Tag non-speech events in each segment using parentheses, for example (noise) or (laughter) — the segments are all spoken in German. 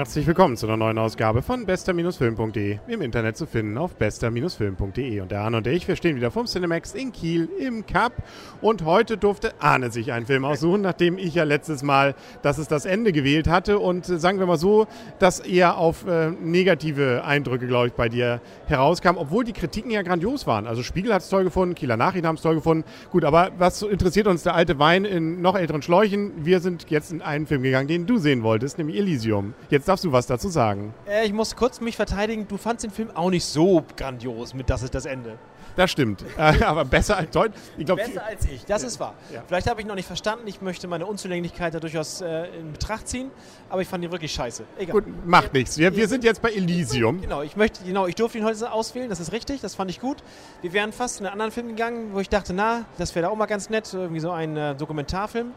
Herzlich willkommen zu einer neuen Ausgabe von bester-film.de. Im Internet zu finden auf bester-film.de. Und der Arne und ich, wir stehen wieder vom Cinemax in Kiel im Cup. Und heute durfte Arne sich einen Film aussuchen, nachdem ich ja letztes Mal, dass es das Ende gewählt hatte. Und äh, sagen wir mal so, dass eher auf äh, negative Eindrücke, glaube ich, bei dir herauskam. Obwohl die Kritiken ja grandios waren. Also Spiegel hat es toll gefunden, Kieler Nachrichten haben es toll gefunden. Gut, aber was interessiert uns der alte Wein in noch älteren Schläuchen? Wir sind jetzt in einen Film gegangen, den du sehen wolltest, nämlich Elysium. Jetzt darfst du was dazu sagen. Äh, ich muss kurz mich verteidigen. Du fandst den Film auch nicht so grandios mit Das ist das Ende. Das stimmt. (laughs) Äh, aber besser als heute. Ich glaub, besser als ich, das ist wahr. Ja. Vielleicht habe ich noch nicht verstanden. Ich möchte meine Unzulänglichkeit da durchaus äh, in Betracht ziehen. Aber ich fand ihn wirklich scheiße. Egal. Gut, macht nichts. Wir, wir sind jetzt bei Elysium. Genau, ich möchte, genau, ich durfte ihn heute auswählen. Das ist richtig. Das fand ich gut. Wir wären fast in einen anderen Film gegangen, wo ich dachte, na, das wäre auch mal ganz nett. Irgendwie so ein äh, Dokumentarfilm.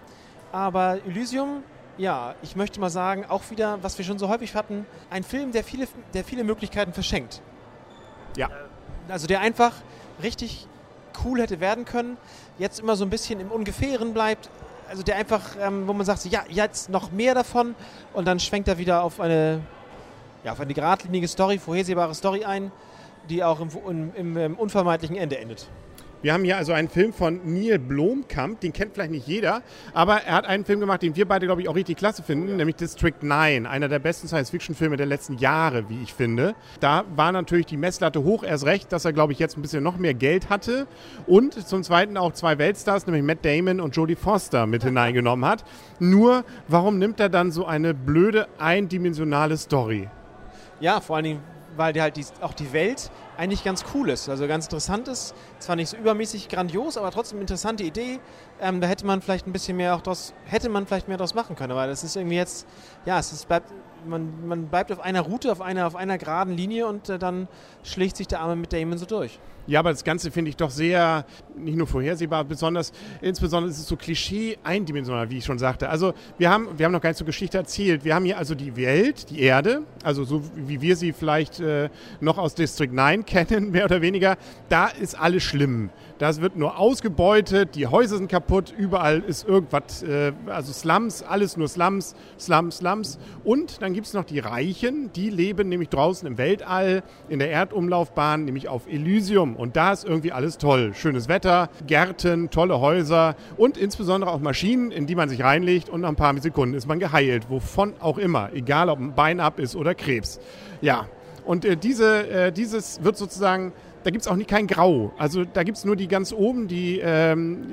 Aber Elysium ja, ich möchte mal sagen, auch wieder, was wir schon so häufig hatten, ein Film, der viele, der viele Möglichkeiten verschenkt. Ja. Also der einfach richtig cool hätte werden können, jetzt immer so ein bisschen im Ungefähren bleibt. Also der einfach, ähm, wo man sagt, ja, jetzt noch mehr davon und dann schwenkt er wieder auf eine, ja, auf eine geradlinige Story, vorhersehbare Story ein, die auch im, im, im unvermeidlichen Ende endet. Wir haben hier also einen Film von Neil Blomkamp, den kennt vielleicht nicht jeder, aber er hat einen Film gemacht, den wir beide, glaube ich, auch richtig klasse finden, ja. nämlich District 9, einer der besten Science-Fiction-Filme der letzten Jahre, wie ich finde. Da war natürlich die Messlatte hoch, erst recht, dass er, glaube ich, jetzt ein bisschen noch mehr Geld hatte und zum Zweiten auch zwei Weltstars, nämlich Matt Damon und Jodie Foster mit (laughs) hineingenommen hat. Nur, warum nimmt er dann so eine blöde, eindimensionale Story? Ja, vor allen Dingen, weil die halt die, auch die Welt eigentlich ganz cool ist, also ganz interessant ist. Zwar nicht so übermäßig grandios, aber trotzdem interessante Idee. Ähm, da hätte man vielleicht ein bisschen mehr auch draus, hätte man vielleicht mehr draus machen können, aber das ist irgendwie jetzt, ja, es ist, bleibt, man, man bleibt auf einer Route, auf einer, auf einer geraden Linie und äh, dann schlägt sich der Arme mit Damon so durch. Ja, aber das Ganze finde ich doch sehr, nicht nur vorhersehbar, besonders, insbesondere ist es so Klischee eindimensional, wie ich schon sagte. Also wir haben, wir haben noch gar nicht so Geschichte erzählt. Wir haben hier also die Welt, die Erde, also so wie wir sie vielleicht äh, noch aus District 9 kennen, mehr oder weniger. Da ist alles schlimm. Das wird nur ausgebeutet, die Häuser sind kaputt, überall ist irgendwas, äh, also Slums, alles nur Slums, Slums, Slums. Und dann gibt es noch die Reichen, die leben nämlich draußen im Weltall, in der Erdumlaufbahn, nämlich auf Elysium. Und da ist irgendwie alles toll. Schönes Wetter, Gärten, tolle Häuser und insbesondere auch Maschinen, in die man sich reinlegt und nach ein paar Sekunden ist man geheilt, wovon auch immer, egal ob ein Bein ab ist oder Krebs. Ja, und äh, diese, äh, dieses wird sozusagen da gibt es auch nie kein Grau. Also da gibt es nur die ganz oben, die ähm,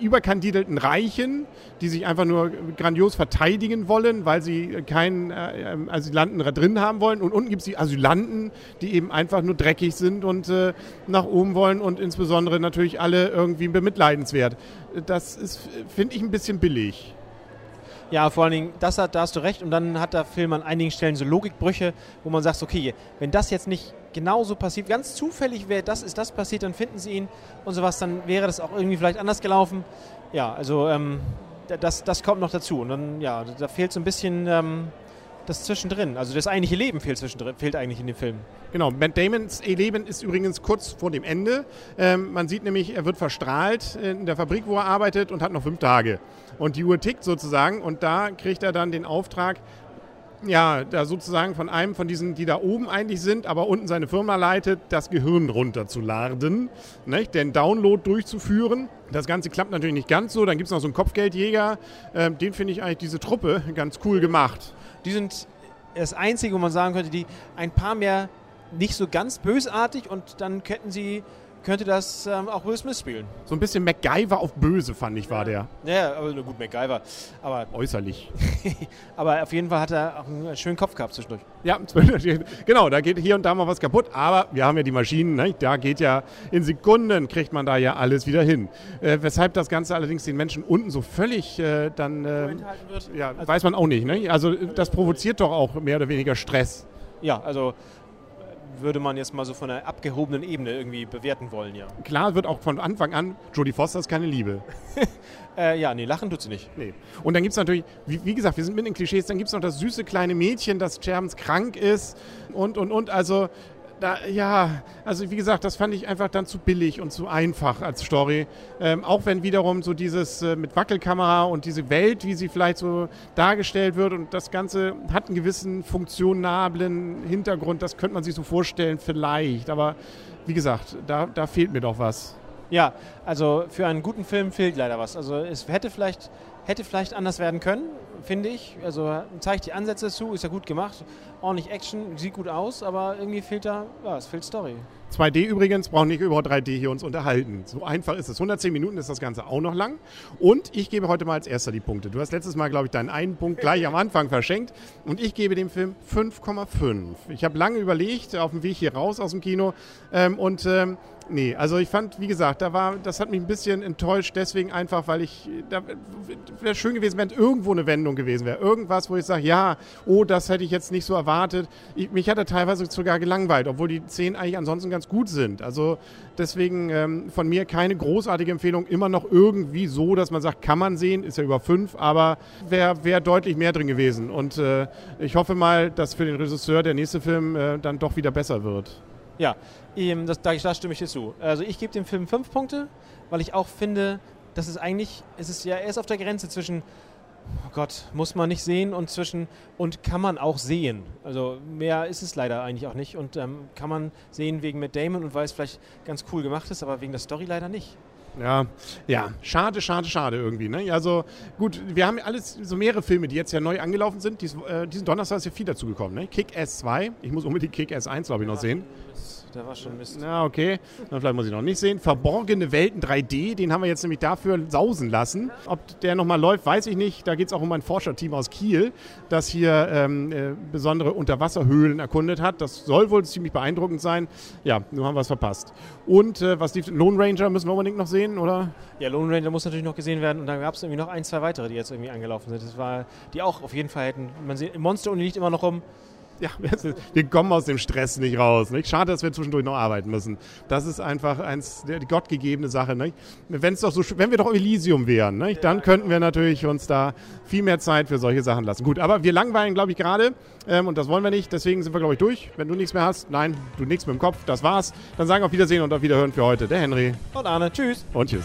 überkandidelten Reichen, die sich einfach nur grandios verteidigen wollen, weil sie keinen äh, ähm, Asylanten drin haben wollen. Und unten gibt es die Asylanten, die eben einfach nur dreckig sind und äh, nach oben wollen und insbesondere natürlich alle irgendwie bemitleidenswert. Das ist, finde ich, ein bisschen billig. Ja, vor allen Dingen, das hat, da hast du recht. Und dann hat der Film an einigen Stellen so Logikbrüche, wo man sagt, okay, wenn das jetzt nicht genauso passiert, ganz zufällig wäre das, ist das passiert, dann finden sie ihn und sowas, dann wäre das auch irgendwie vielleicht anders gelaufen. Ja, also ähm, das, das kommt noch dazu. Und dann, ja, da fehlt so ein bisschen ähm, das Zwischendrin. Also das eigentliche Leben fehlt zwischendrin, fehlt eigentlich in dem Film. Genau, Matt Damons Leben ist übrigens kurz vor dem Ende. Ähm, man sieht nämlich, er wird verstrahlt in der Fabrik, wo er arbeitet und hat noch fünf Tage. Und die Uhr tickt sozusagen und da kriegt er dann den Auftrag, ja, da sozusagen von einem von diesen, die da oben eigentlich sind, aber unten seine Firma leitet, das Gehirn runterzuladen, nicht? den Download durchzuführen. Das Ganze klappt natürlich nicht ganz so. Dann gibt es noch so einen Kopfgeldjäger. Ähm, den finde ich eigentlich diese Truppe ganz cool gemacht. Die sind das Einzige, wo man sagen könnte, die ein paar mehr nicht so ganz bösartig und dann könnten sie könnte das ähm, auch Will Smith spielen. So ein bisschen MacGyver auf böse, fand ich, war der. Ja, aber gut, MacGyver. Aber (laughs) Äußerlich. aber auf jeden Fall hat er auch einen schönen Kopf gehabt zwischendurch. Ja, (laughs) genau, da geht hier und da mal was kaputt. Aber wir haben ja die Maschinen, ne? da geht ja in Sekunden, kriegt man da ja alles wieder hin. Äh, weshalb das Ganze allerdings den Menschen unten so völlig äh, dann, äh, ja, also weiß man auch nicht. Ne? Also das provoziert doch auch mehr oder weniger Stress. Ja, also würde man jetzt mal so von einer abgehobenen Ebene irgendwie bewerten wollen, ja. Klar wird auch von Anfang an, Jodie Foster ist keine Liebe. (laughs) äh, ja, nee, lachen tut sie nicht. Nee. Und dann gibt es natürlich, wie, wie, gesagt, wir sind mit den Klischees, dann gibt es noch das süße kleine Mädchen, das sterbenskrank ist und, und, und. Also da, ja, also wie gesagt, das fand ich einfach dann zu billig und zu einfach als Story. Ähm, auch wenn wiederum so dieses äh, mit Wackelkamera und diese Welt, wie sie vielleicht so dargestellt wird und das Ganze hat einen gewissen funktionablen Hintergrund, das könnte man sich so vorstellen, vielleicht. Aber wie gesagt, da, da fehlt mir doch was. Ja, also für einen guten Film fehlt leider was. Also es hätte vielleicht, hätte vielleicht anders werden können, finde ich. Also zeigt die Ansätze zu, ist ja gut gemacht, ordentlich Action, sieht gut aus, aber irgendwie fehlt da, ja, es fehlt Story. 2D übrigens, brauchen nicht über 3D hier uns unterhalten. So einfach ist es. 110 Minuten ist das Ganze auch noch lang. Und ich gebe heute mal als erster die Punkte. Du hast letztes Mal, glaube ich, deinen einen Punkt gleich am Anfang verschenkt. Und ich gebe dem Film 5,5. Ich habe lange überlegt, auf dem Weg hier raus aus dem Kino. Ähm, und ähm, nee, also ich fand, wie gesagt, da war, das hat mich ein bisschen enttäuscht, deswegen einfach, weil ich, da wäre schön gewesen, wenn irgendwo eine Wendung gewesen wäre. Irgendwas, wo ich sage, ja, oh, das hätte ich jetzt nicht so erwartet. Ich, mich hat er teilweise sogar gelangweilt, obwohl die Szenen eigentlich ansonsten ganz gut sind. Also deswegen ähm, von mir keine großartige Empfehlung. Immer noch irgendwie so, dass man sagt, kann man sehen, ist ja über fünf, aber wäre wär deutlich mehr drin gewesen. Und äh, ich hoffe mal, dass für den Regisseur der nächste Film äh, dann doch wieder besser wird. Ja, das, da, da stimme ich dir zu. Also ich gebe dem Film fünf Punkte, weil ich auch finde, dass es eigentlich, es ist ja erst auf der Grenze zwischen oh Gott, muss man nicht sehen und zwischen und kann man auch sehen. Also mehr ist es leider eigentlich auch nicht und ähm, kann man sehen wegen Matt Damon und weil es vielleicht ganz cool gemacht ist, aber wegen der Story leider nicht. Ja, ja, schade, schade, schade irgendwie. Ne? Also gut, wir haben alles, so mehrere Filme, die jetzt ja neu angelaufen sind. Dies, äh, diesen Donnerstag ist ja viel dazugekommen. Ne? Kick-Ass 2, ich muss unbedingt Kick-Ass 1, glaube ich, noch sehen der war schon Mist. Ja, okay. Dann vielleicht muss ich noch nicht sehen. Verborgene Welten 3D, den haben wir jetzt nämlich dafür sausen lassen. Ob der nochmal läuft, weiß ich nicht. Da geht es auch um ein Forscherteam aus Kiel, das hier ähm, äh, besondere Unterwasserhöhlen erkundet hat. Das soll wohl ziemlich beeindruckend sein. Ja, nur haben wir es verpasst. Und äh, was lief? Lone Ranger müssen wir unbedingt noch sehen, oder? Ja, Lone Ranger muss natürlich noch gesehen werden. Und dann gab es irgendwie noch ein, zwei weitere, die jetzt irgendwie angelaufen sind. Das war, die auch auf jeden Fall hätten. Man sieht, Monster Uni liegt immer noch rum ja, wir kommen aus dem Stress nicht raus. Nicht? Schade, dass wir zwischendurch noch arbeiten müssen. Das ist einfach eins, die gottgegebene Sache. Nicht? Wenn's doch so, wenn wir doch Elysium wären, nicht? dann könnten wir natürlich uns da viel mehr Zeit für solche Sachen lassen. Gut, aber wir langweilen, glaube ich, gerade ähm, und das wollen wir nicht. Deswegen sind wir, glaube ich, durch. Wenn du nichts mehr hast, nein, du nichts mit dem Kopf, das war's. Dann sagen wir auf Wiedersehen und auf Wiederhören für heute. Der Henry. Und Arne. Tschüss. Und tschüss.